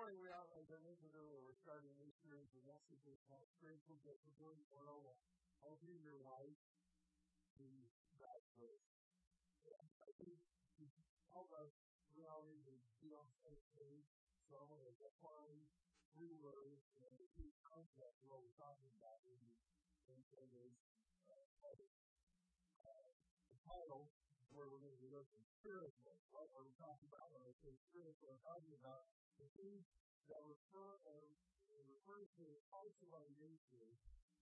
morning we are, as I mentioned earlier, we're starting a new series of messages called Spiritual Discipline 101. Helping your life to that first. I all of us need to be on the same page. So I want to define three words and the key concepts of what we're talking about in, in today's uh, uh, the title where we're going to be looking spiritual. What are we talking about when I say spiritual? We're talking about the things that refer or refer to parts of our nature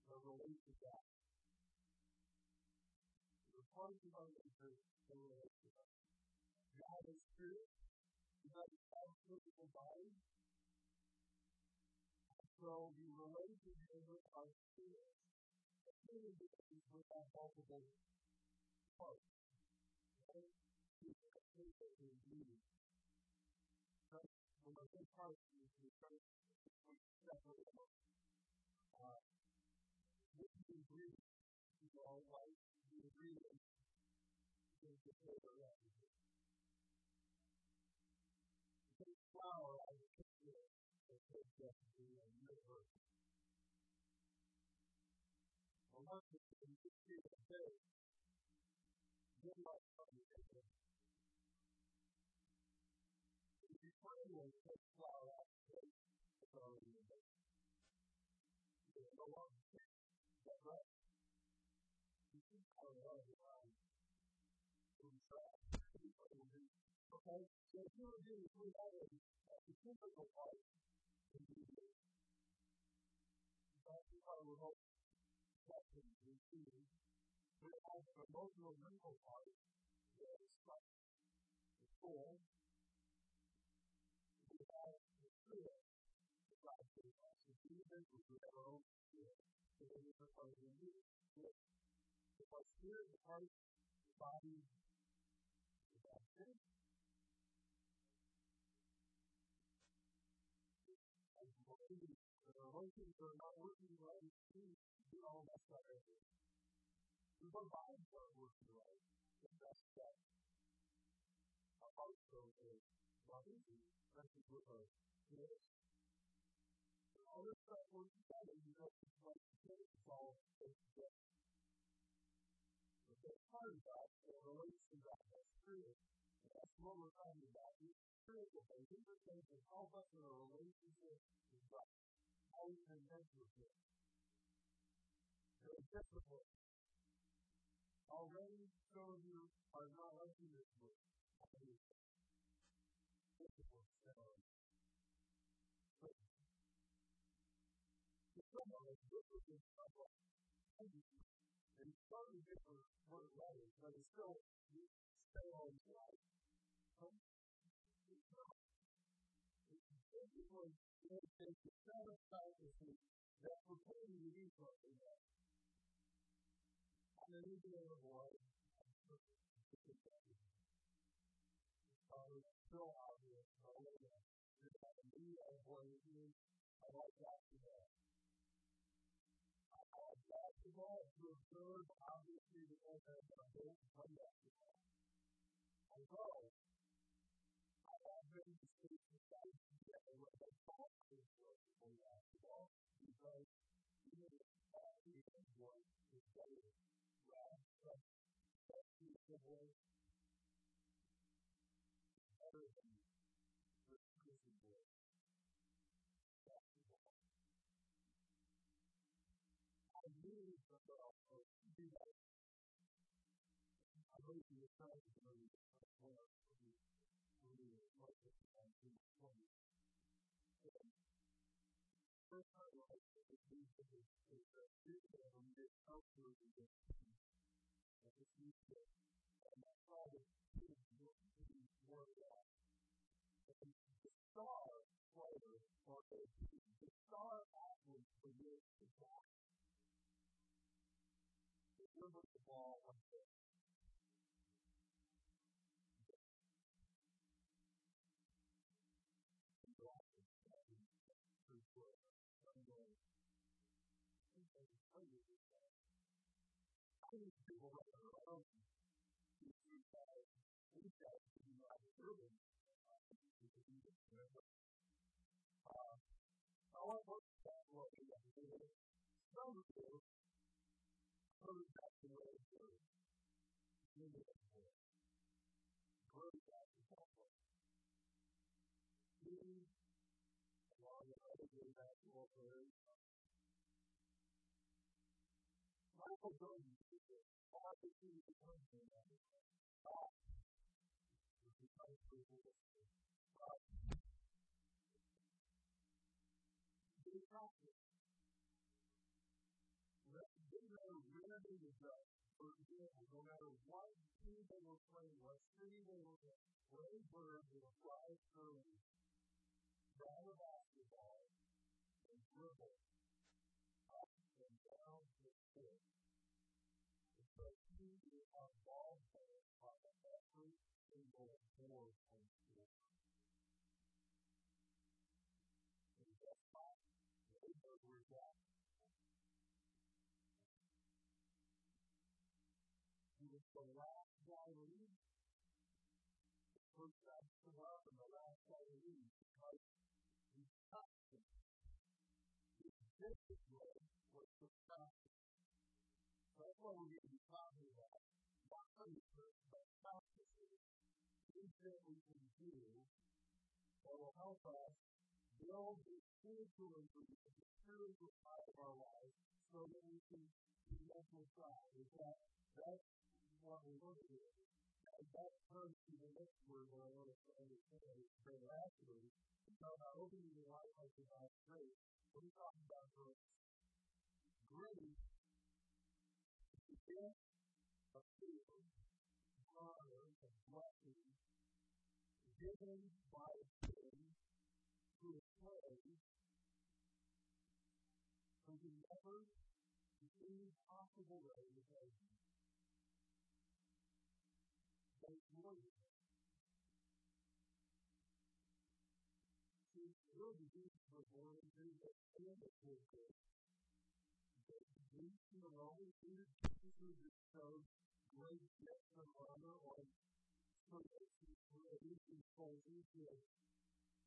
that relate to God. The parts of our nature that relate to God. God is spirit. God is our physical body. So we relate to Him with our spirit. The human beings with our multiple parts. Right? We to be when I say parts, we start separate. Uh, what you agree? You know, like, you agree that there's the paper references. The take as a picture of his destiny and universe. The that you can see a day, good luck If you find one, take flower out of the it's already in there. There's no longer is that right? You can call it out around inside. Okay? So if you were doing three items, the physical part. And you do that's how we're hope questions we see. We have the emotional mental part, the stuff, the soul. Demon, we have our own spirit. So then we spirit. Spirit is part of the body, is good? As our emotions are not working right, we all mess up everything. If our bodies aren't working right, then that's that. Our hearts are okay. Not easy, with our kids. All this stuff works together, you know, it's like the kids, it's together. But part of that that relates to that, that spirit. And that's what we're talking about. These spiritual things, these are things that help us in a relationship with God. How we connect with Him. They're discipline. Already, some of you are not liking this book. Discipline, so. Some of us, discipline, and slightly different word letters, but it's still stay on track. Discipline is the of practices that you to then you do it avoid um, still observe, obviously, the that I don't play basketball. Although, I have been to states decided to get a red ball to play basketball because even if the one is better red, but that's the equivalent better than the prison boy. Basketball. I knew that I'll do that. I hope you were trying to know that one of the really like it and do it. First time I like it is these things is that people are going to get comfortable this. And this the and I saw this looking to be more of. And the star player or the, the star athlete for this is that remember the ball like this. I think people that are around the right word. Do the right word. Glory God is helpful. He, along with others in that corporate, Michael Burton, God is who he becomes in that God is the Christ of the God. Be practice. Let the would uh, go, for example, no matter what team they were playing, what city they were in, Larry Bird would fly early, grab a the last guy to leave. The first guy up and the last guy to leave because he touched him. His way was to practice. So that's what we're going to be talking about. Not but. Things that we can do that will help us build the spiritual the spiritual side of our lives, so that we can be side. Is that what we're looking at? And that turns to the next word that I want us to understand is veracity. We talk about opening your life up to God's grace. What are we talking about grace? Grace is the gift of favor, honor, and blessing given by Him to a slave who can never, any possible way, than that. See, your disease was born into the end of. The disease in the Roman Jesus who showed great gifts of honor or salvation for a recent soldier who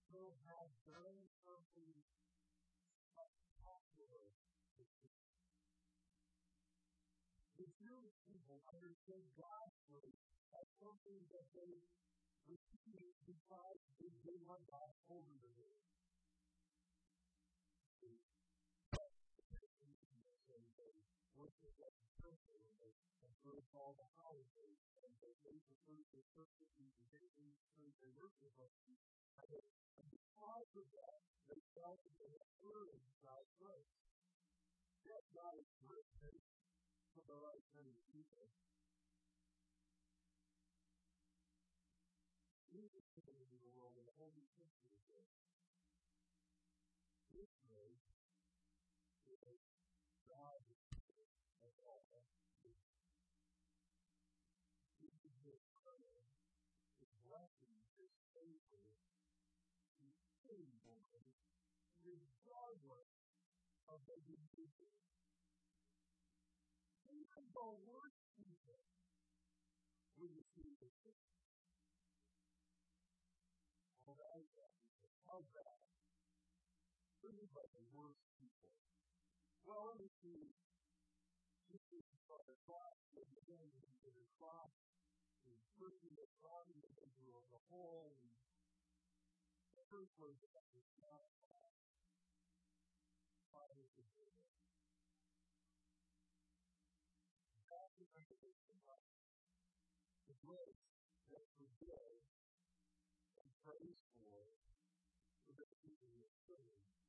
still had done something spectacular. The Jewish people understood God's grace as something that they received because they did what God them to do. Worship the temple, and they observed all the holidays, and they the of perfectly the daily through their worship of. And because of that, they felt that they had earned God's grace. Yet God is gracious to the right kind of people. Came into the world in only history of grace. His grace is God of all. This is His prayer, blessing, His favor, His favor, regardless of the disease. Even the worst people will receive the Even the worst people. Well, let me see. This is for the cross, the beginning of the cross, the person that brought the individual, the whole, and the first word that is not do it. That's the of the grace that forgives and prays for for the people who are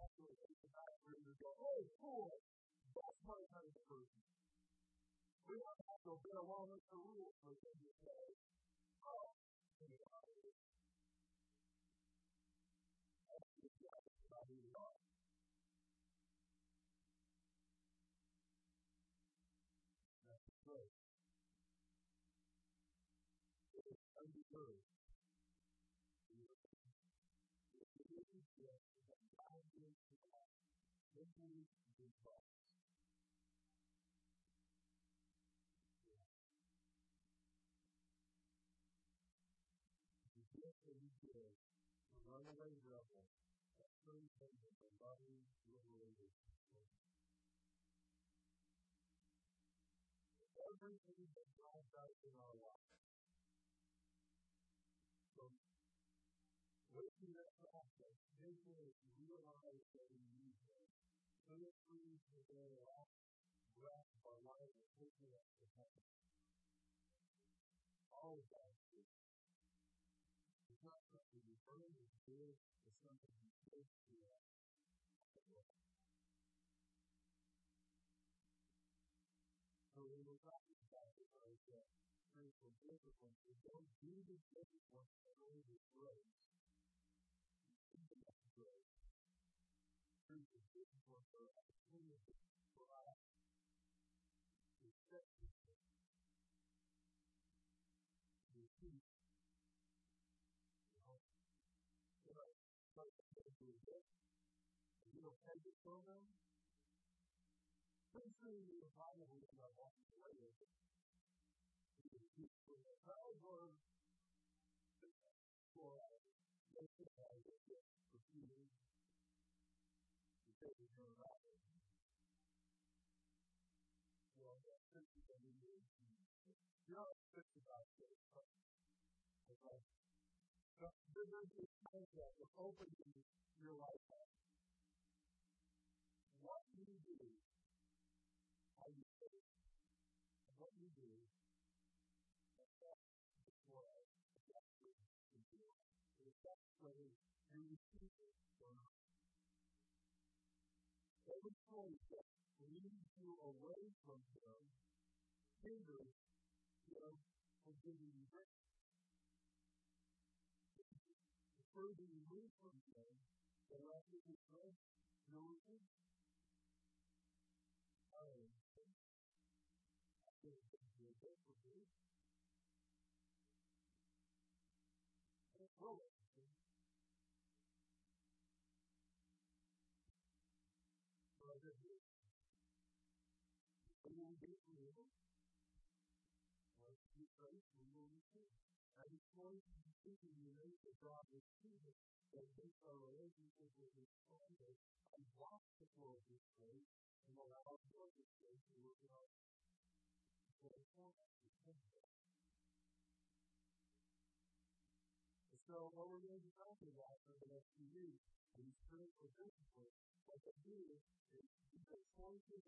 and is the back where you go, oh, cool, that's my kind of person. We don't have to get along with the rules for them to say, oh, know, that's just not who we are. That's grace. It's undeserved. Everything that drives us in our life us realize that we need Him, filtering the very last breath of our life and to heaven. All of that it's not something we earn or do, it's something give to us. So when we're talking about the spiritual we don't do the. You know, program, you. for a few years, that's pretty good. You your life. What you do, how you do what you do, before that's what you. Every choice that leads you away from Him hinders Him from giving you grace. The further you move from Him, the less it will grace your. Oh, I. Well, but it is. Once you you the God Jesus, that our relationship with His Father and walk the flow of His grace and allow for His grace to work the Father. So, what we're going to be talking about for the next few weeks is spiritual discipline. What they do is these are choices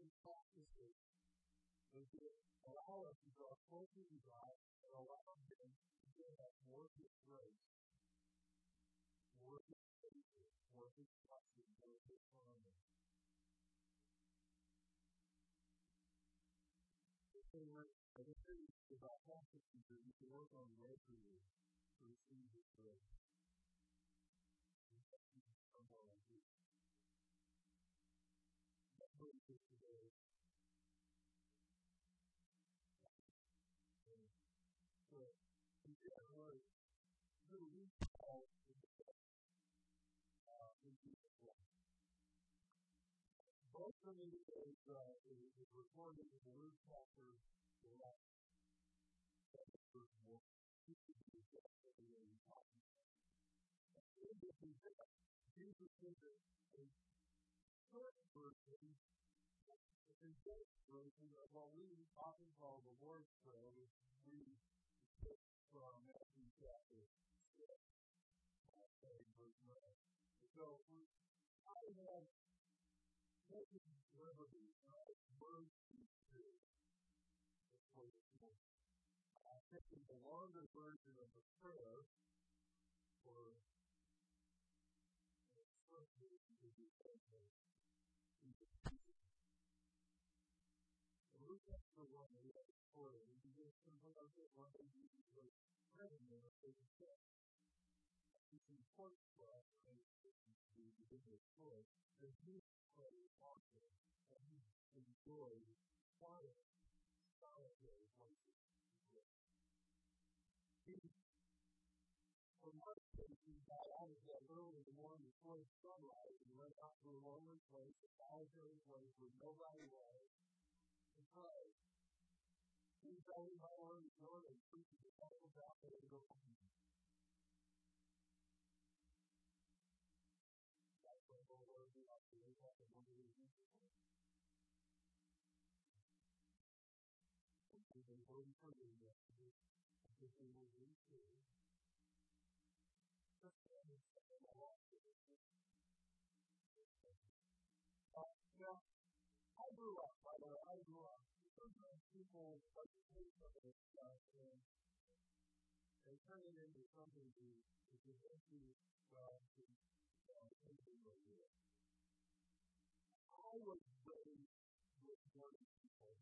that allow us to draw closer to God and allow Him to give us more of His grace, more of His favor, more of His blessing, more of His. So, as I said, it's about practices that you can work on regularly to receive His grace. Someone who that today Them is, uh, is, is recorded in Luke chapter 11. Verse 1. In this is Jesus that a short version, a condensed version of what we often call the Lord's Prayer, which we from Matthew chapter 6, verse 9. So, we have taken liberty of mercy to for this morning. I've taken the longer version of the prayer for the short version of the prayer. Luke chapter 1, we have. We just verses. Revenue is important for us to this story that he played also and he enjoyed quiet, solitary places. For one thing, he got out of that early in the morning before the sunrise and went out to a lonely place, a solitary place where nobody was, to pray. He told him how long he's going and preached the gospel out there to go home. And one of these people. We've been waiting for you yesterday. Because we will read through. Just let me say a lot of this. Uh, now, I grew up, by the way, I grew up. Sometimes people like to take some of this stuff and they turn it into something to, to prevent you from uh, thinking what you I was raised with young people.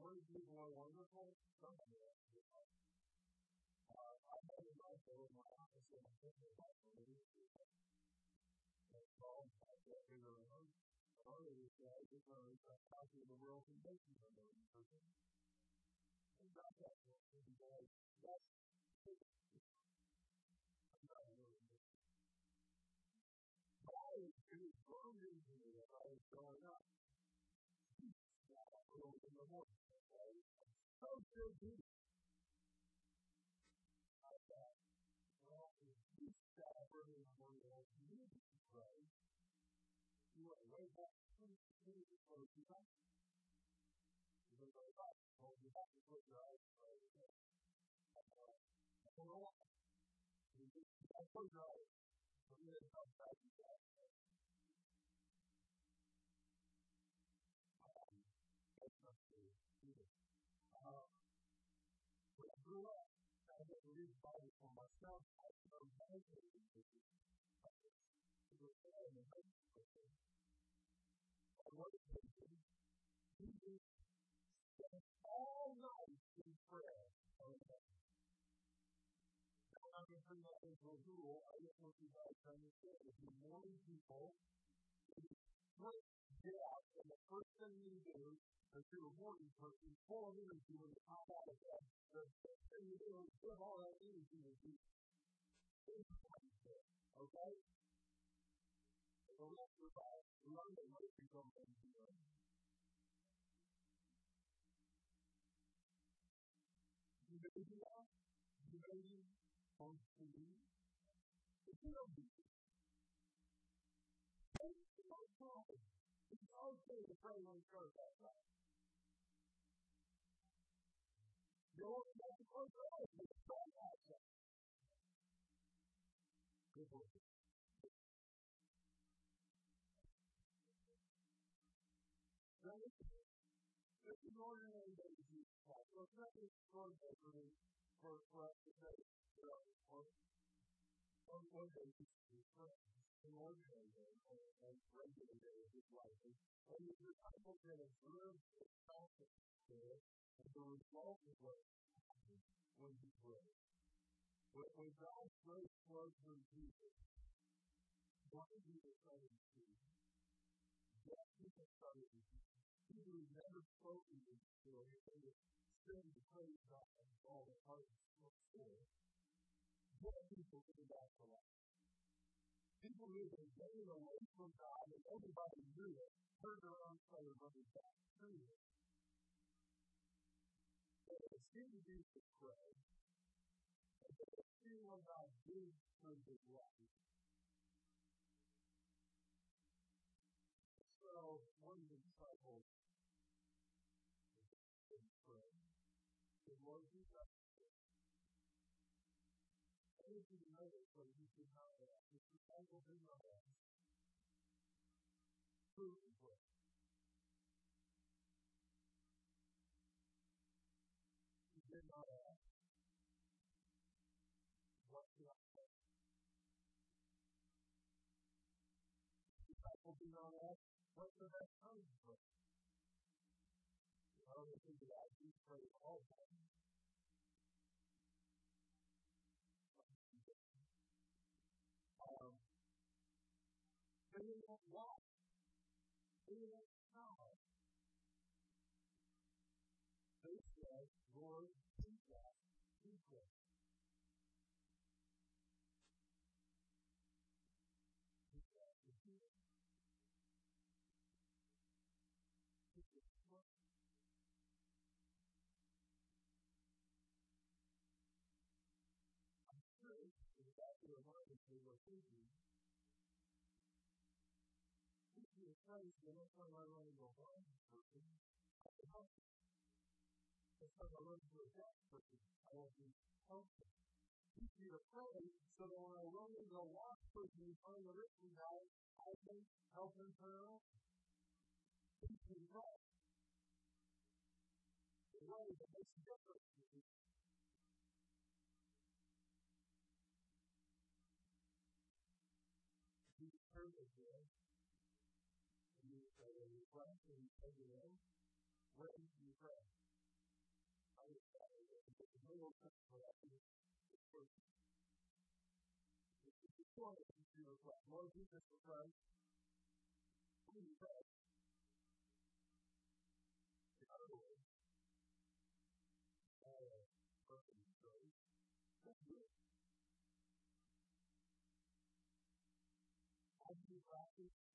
Young people are wonderful. Some of them are. Uh, I had a in my office when I was in my That's all I get bigger around. Other than that, it's not like I'm out the world and making them a person. I'm that person, guys. That's growing up. So still do. I thought, well, you to don't eyes. Right? Don't to that. Uh, when I grew up, To the Bible for myself. I know Bible is to repair and make I wanted to Jesus spent all night in prayer. Now, I'm going to bring that into a rule. I just want you guys to understand. If you morning people, you get out, and the first thing you do if you're a morning person, full of energy when you pop out of bed, the thing do is give all that energy to you. Okay? So. Learn to. You may do that. You may be be. You don't do it. It's okay. To pray. You only to close. You don't have to. Good boy. Now, this is ordinary days you have. So it's not just for, for us to say, or, or one day to be. An ordinary day or regular day of his life. And, and the Bible can observe the concept there, and the result what when he prayed. When, when God's grace flowed through Jesus, what did Jesus say to Jesus? What people started to? People who never spoken before, they would sing to praise God and all the hearts of spirit. What people came back to life? People who had been away from God and everybody knew it, turned around and started running back to it. Seemed to be to pray, see what God did through his life. So, one of the disciples prayed, the Lord Jesus, I need you to know this, but you should not ask. This disciple did not ask. Truly pray. He did not ask. What should I pray? The disciple did not ask. The best time to pray? I don't think that I do pray all the time. Um, they didn't know why. They thinking, if I run to help them. If you're afraid so that when I run into a lost person who's on the written guy, I can help them turn around. If you're the way that makes a difference request and you say to them, when you pray. I would say that the middle correction is first. It's the point of your request. Lord Jesus Christ, when you pray, in other words, uh, person prays, that's good. You practice, you. You that you how the. You shoot,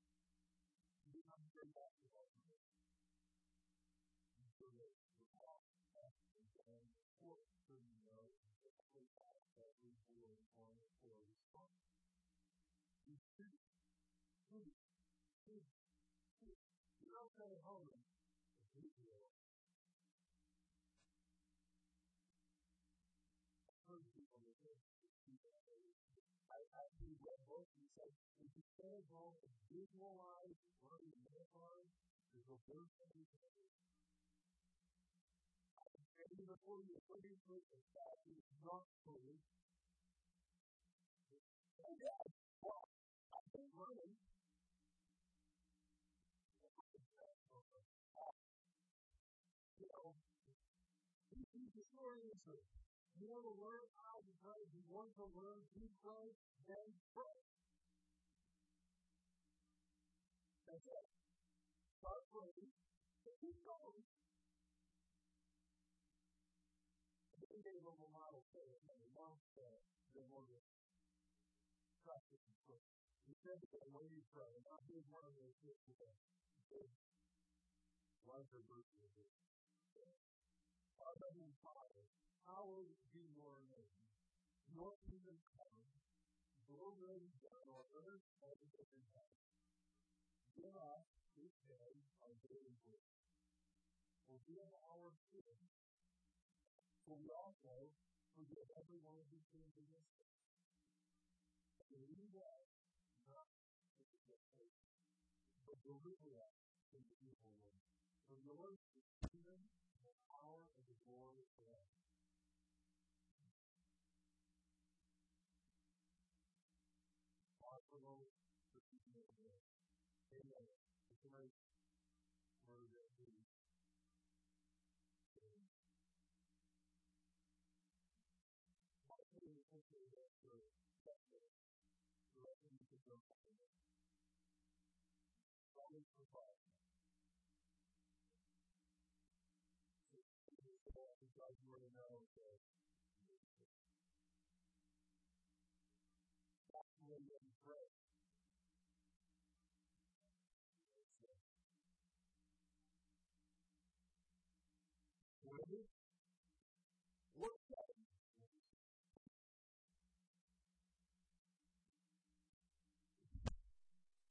shoot, shoot, shoot. You don't home and shoot heard people that say, I actually read books and said, if you stay home and visualize running a marathon, there's a worse thing you can do. Maybe before you put in foot and fast is not food. Oh yeah, well, I've been running. You know, he's the short answer. You want to learn how to pray. You want to learn to pray, then pray. That's it. Start praying. Keep going. Then they will model prayer. And they want prayer. They to practice and pray. He said that when you pray, not being one of those people that larger version of it. Our Heavenly Father, hallowed be your name. Your kingdom come, your will be done on earth as it is in heaven. Give us this day our daily bread. Forgive our sins, for we also forgive everyone who sins against us. And lead us not into temptation, but deliver us from the evil one. For yours Hopefully, hopefully, that's the best way. The rest of you can go find it. Always provide. So, because you already know that that's the way that you pray. So, ready? What's that?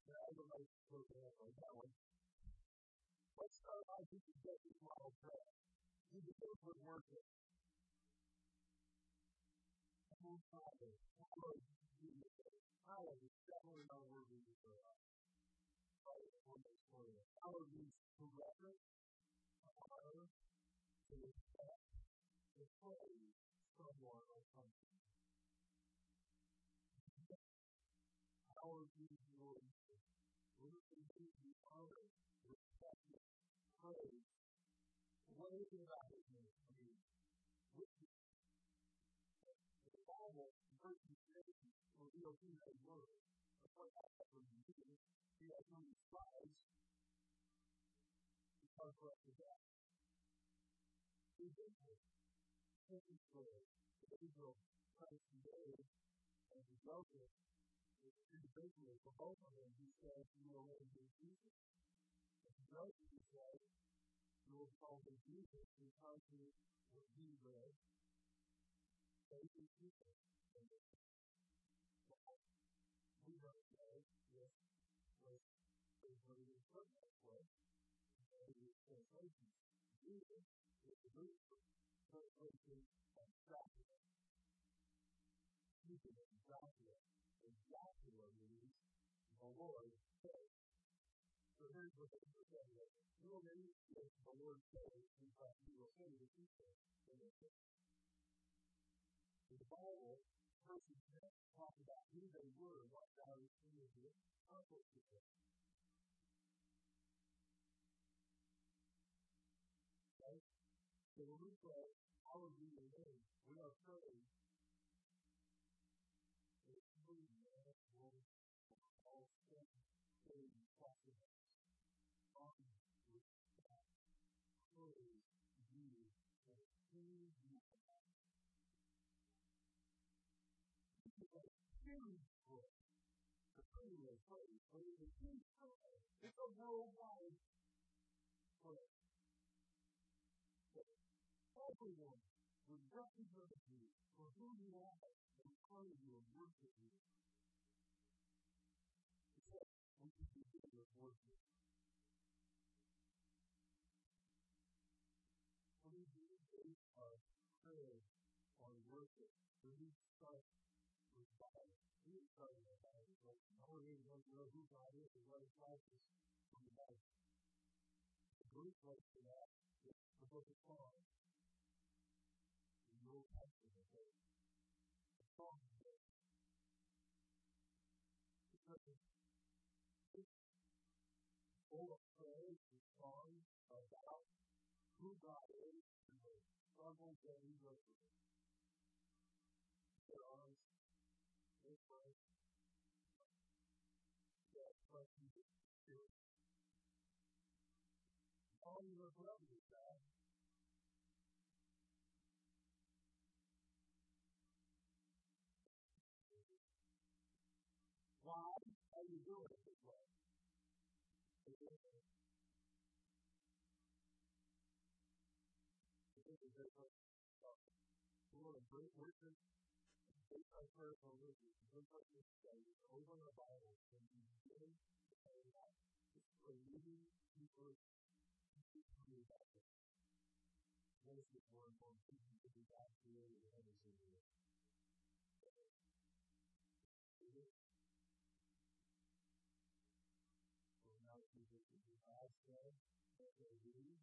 Yeah, I don't know if it's close enough on that one. Let's start by just getting model prayer. You can do it with worship. Heavenly Father, be your name. Hallowed is definitely not we use very often. Father, for you. Hallowed means to reverence, to honor, to respect, to praise someone or something. Hallowed be your name. Listen to the honor, praise. What is it about his name? I mean, the Bible, verses 8, reveals who they were. Of course, that's what we do. He has no despised because for us to death. He did this. Thank for Israel, Christ, and David, and wrote it individually for both of them. He said, You will know who Jesus. And he wrote it, he said, You will call him Jesus because he what he read, saving people. We don't know this was in put that way. And the translation, Jesus is the Greek translation of Joshua. Speaking of Joshua, and Joshua means the Lord says. So here's what they say. You will maybe the Lord says, in fact, you will say the people. In the Bible, person talk about who they were, what God was doing to accomplish with them. Okay? So when we say, name, we are praying that you man will all sin, sin, possible. On with that, praise you, and praise you huge book. The but it's a huge book. It's a worldwide book. Everyone would recognize you for who you are and praise you and worship you. Except when you begin with worship. You begin our prayer or worship, you start with God, we start with God. Know who God is and what His life is from the Bible. The Greek word for that is the book of Psalms. The Old Testament, the Psalms because it's full of praise and songs about who God is and the struggles that He goes through. There are this way, that question to all your brothers, God. Why are you doing it this way? Lord, great wisdom, prayer for wisdom, great wisdom study, over the Bible, and you begin to say that it's for leading people to that. What is it more important to be God created and others in you? So now Jesus is the God said, that they lead,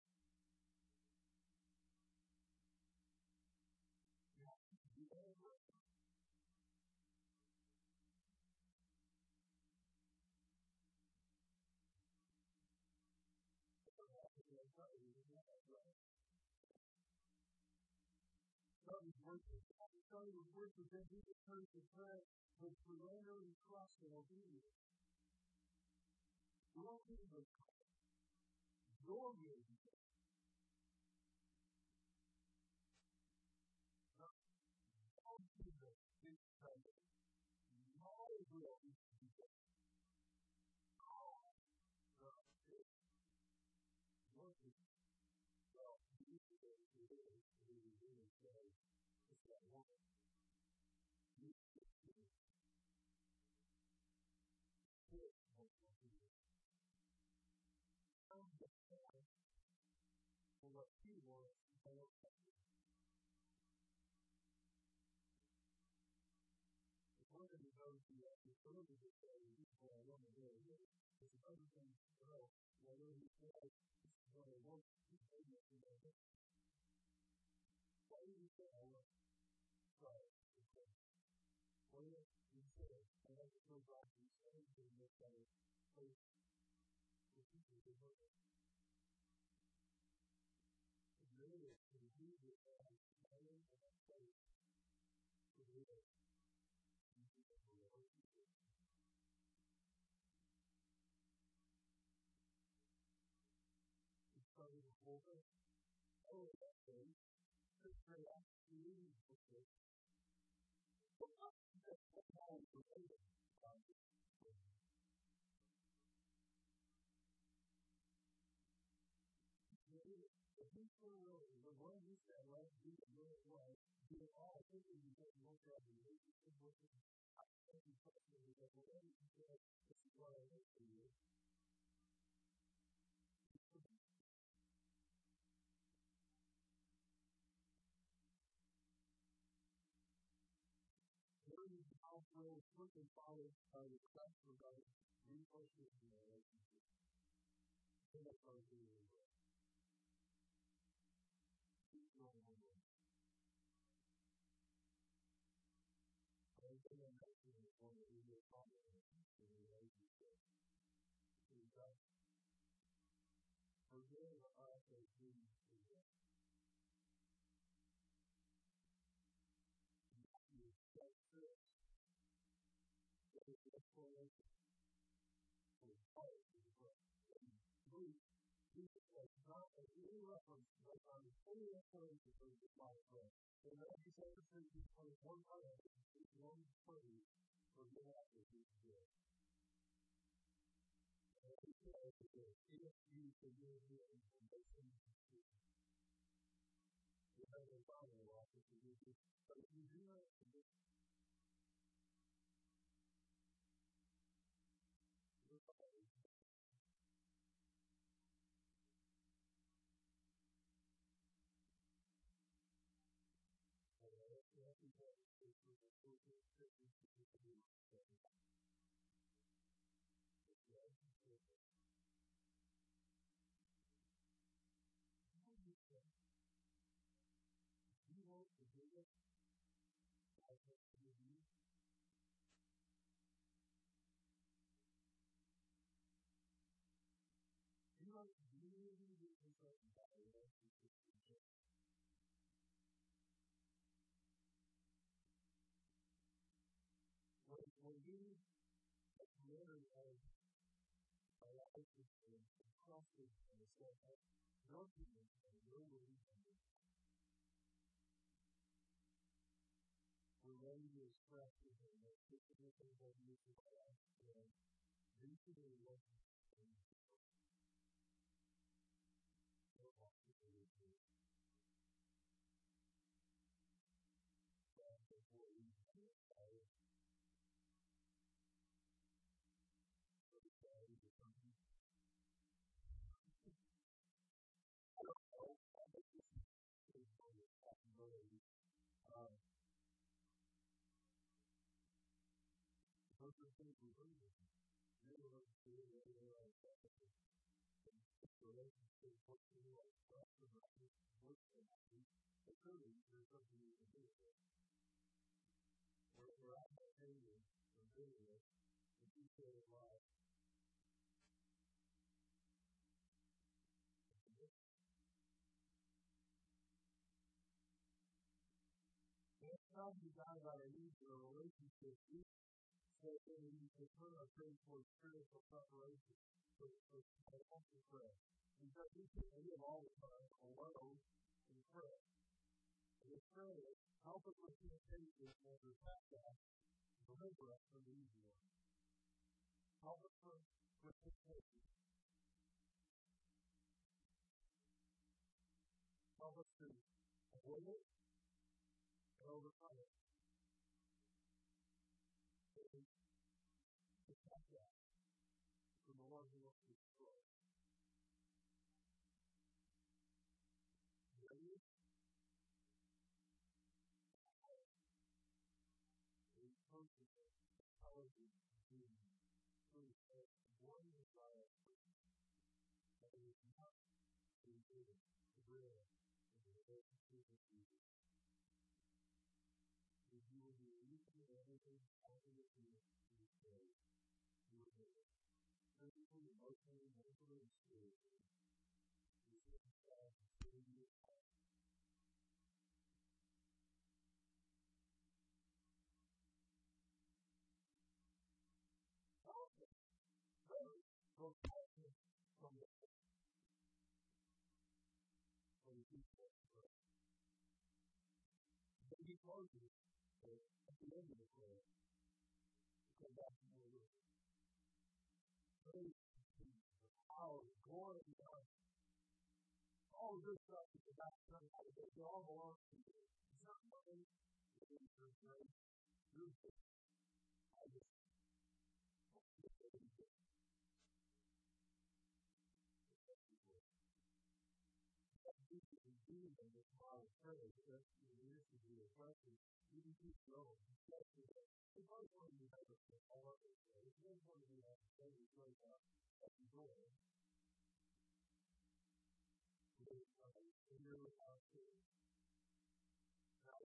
started worship. He started with worship, then he returned to prayer with surrender and trust and obedience. To God. Glory to God. That he is. Found the for what he one uh, say, this is what I want to another thing to what I want what. Say, I want to try it. What if instead, I have to go back to the same thing that I place for people to look at? Really, to use it as knowing and faith to live into the relationship. It started with over. Oh, Jesus. But not just what I am related to the one who said, let us be the will of God, do all things in the name of God, and make it simple. I thank you personally that whatever you said, this is what I did for you. Quickly followed by for God, resources in the relationship. And that's how it's really works. Relationship. God forgive us as we forgive. Matthew 6, 6. That is the for part of the book. Luke, Jesus says, not as any reference, but on any reference to the Bible prayer. And then he says, he one part of one phrase, forgive us as we forgive. And he says, if you forgive me, and listen to the Heavenly Father will also forgive you. But if you do not You are really, really, marry as a life is trusted and said, your people and your religion we're ready to express with him that this is the thing that you. should ask and these are the relationship and your hospitality is and before we do it, I would say to something. I don't know. I think this is a possibility. Um, things we learn with you know, to realize that the relationship for you can for a relationship, that you turn our prayer towards spiritual preparation for, for also prayer. Because we can live all the time alone in prayer. And in prayer, help us with temptation and protect us, deliver us from the evil one. Help us with temptation. Help us to avoid it and overcome it. destroyed. Ready? Responsible, intelligent you Physically, emotionally, mentally, and spiritually. You see God in your heart. Also, those will come from the from the people. They get closer at the end of the prayer. Because that's more work. Praise the power, glory, God. All of this stuff is about something that they all belong to you. It's not mine. It is your grace. Your grace. I just doing them with my prayer, just to this is your question. You can keep going. It's not going to be better for all of us. It's not going to be better for every place out at the door. It is uh, in your house. Now,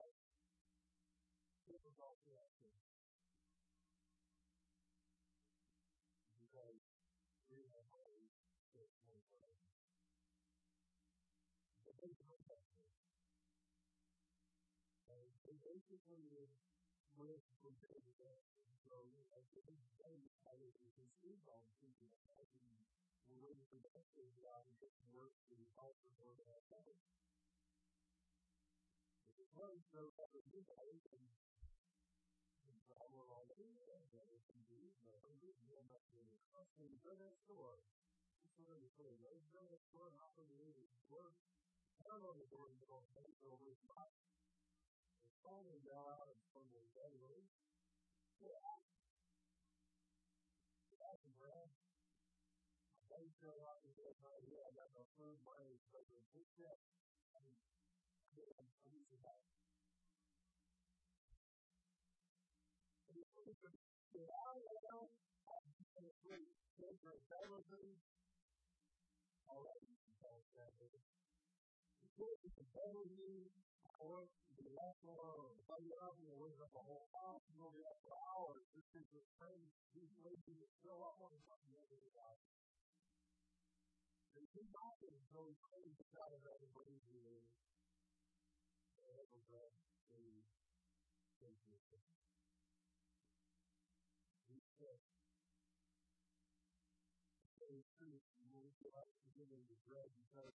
this is also that Because From day. So, I think waiting for that. I don't know the door is going to take over his life. It's finally go out from the bedroom. Yeah. That's a brand. I show up and say, oh, yeah, I got no food, is like a big step. I mean, I'm used to that. Yeah, I know. I'm great. Those are better all right, it's a better news or the last one, but you have to wait up a whole house, you know, for hours, this is the same, these ladies that show up on something every day. And two doctors go crazy out of everybody who is able to be sensitive. He said, very true, you will have to give him the bread because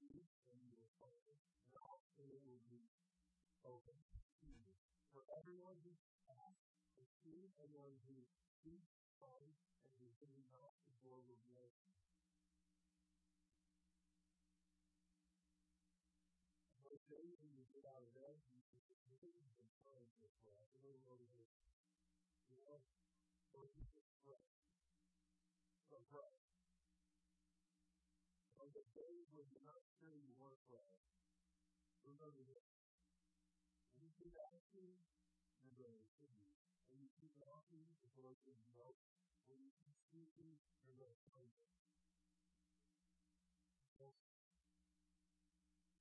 Speak, and you will find. Knock, and will be open to you. For everyone who asks, receive, and one who seeks, finds, and who who knock, the door will be open. When you get out of bed, you just really been praying for prayer. A little over this. You know, or you just pray. So pray. The days when you're not sure you to pray, remember this. When you keep asking, you're going to receive. When you keep asking, the Lord says no. When you keep seeking, you're going to find it. Just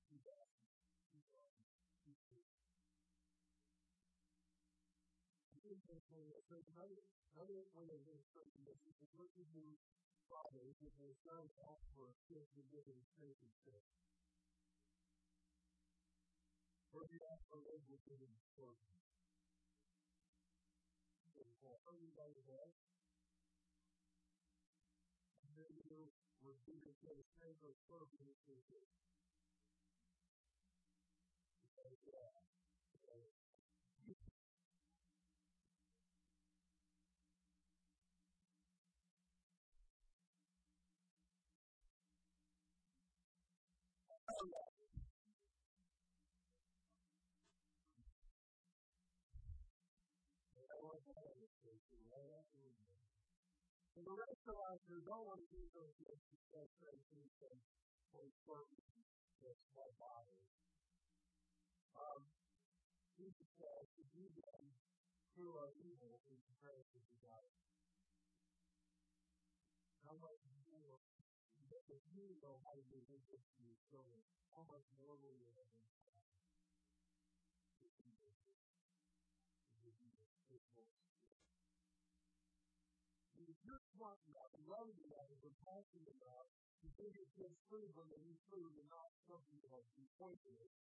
keep asking. Keep asking. Keep seeking. So that what you Friday is they start off for a gift to give them faith and faith. Or you ask for a to them for them. Everybody has. And then you would be to get a sense of purpose And the rest of us want to do those things because things can confirm this my body. Um, Jesus says to do them through our evil in comparison to God. How much more if you know how to do this you, so how much more will you have in You just want that, love that, and we're talking about, you think it's just food when they eat food and not something else. You point to it.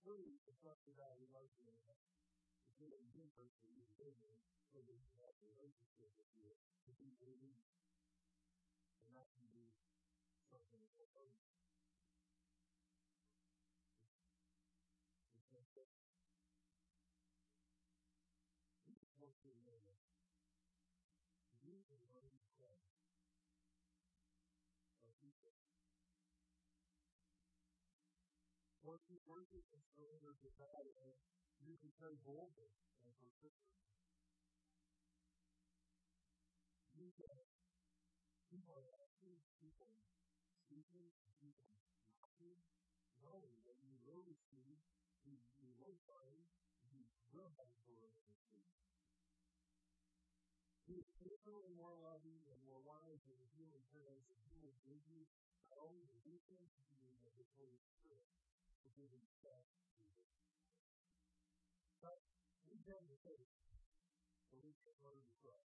Food is something that we love to have. It's really different for you to live in, so that you have a relationship with you, to be moving, and not to be something else. Live. You pray. People. Once you worship and surrender to you people are people, people, knocking, knowing that you will receive, you, will find, you will have. He is faithful more loving and more wise than the human parents, and give you not only the to be of his Holy Spirit, but give himself you. But we have the faith, we can learn to pray.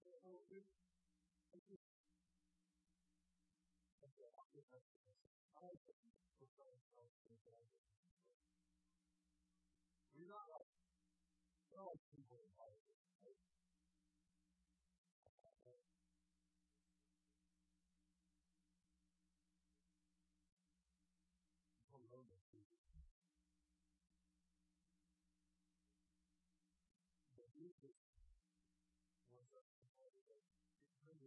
So if We're not like, we're like people in Hollywood.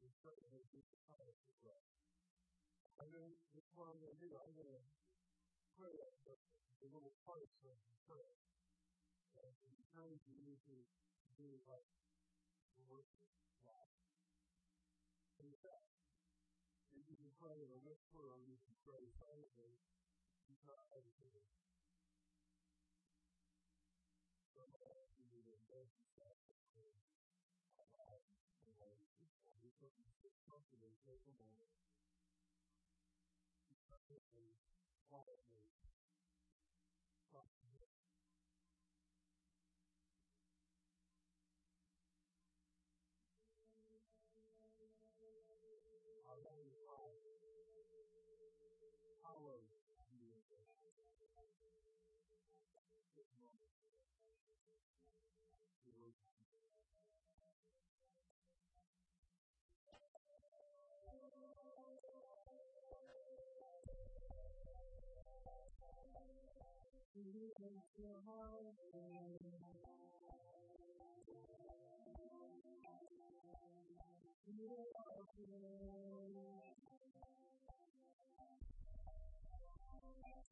一个人的心态的时刻，反正一方面这两个人快乐的时候快乐很快乐，但是一旦决定是这一块，如果是玩，现在决定快乐的时候，然后就快乐三个人，一下爱的这个。unbelievable. Quietly, our very heart, hallowed be your name. Jerusalem. Worship you.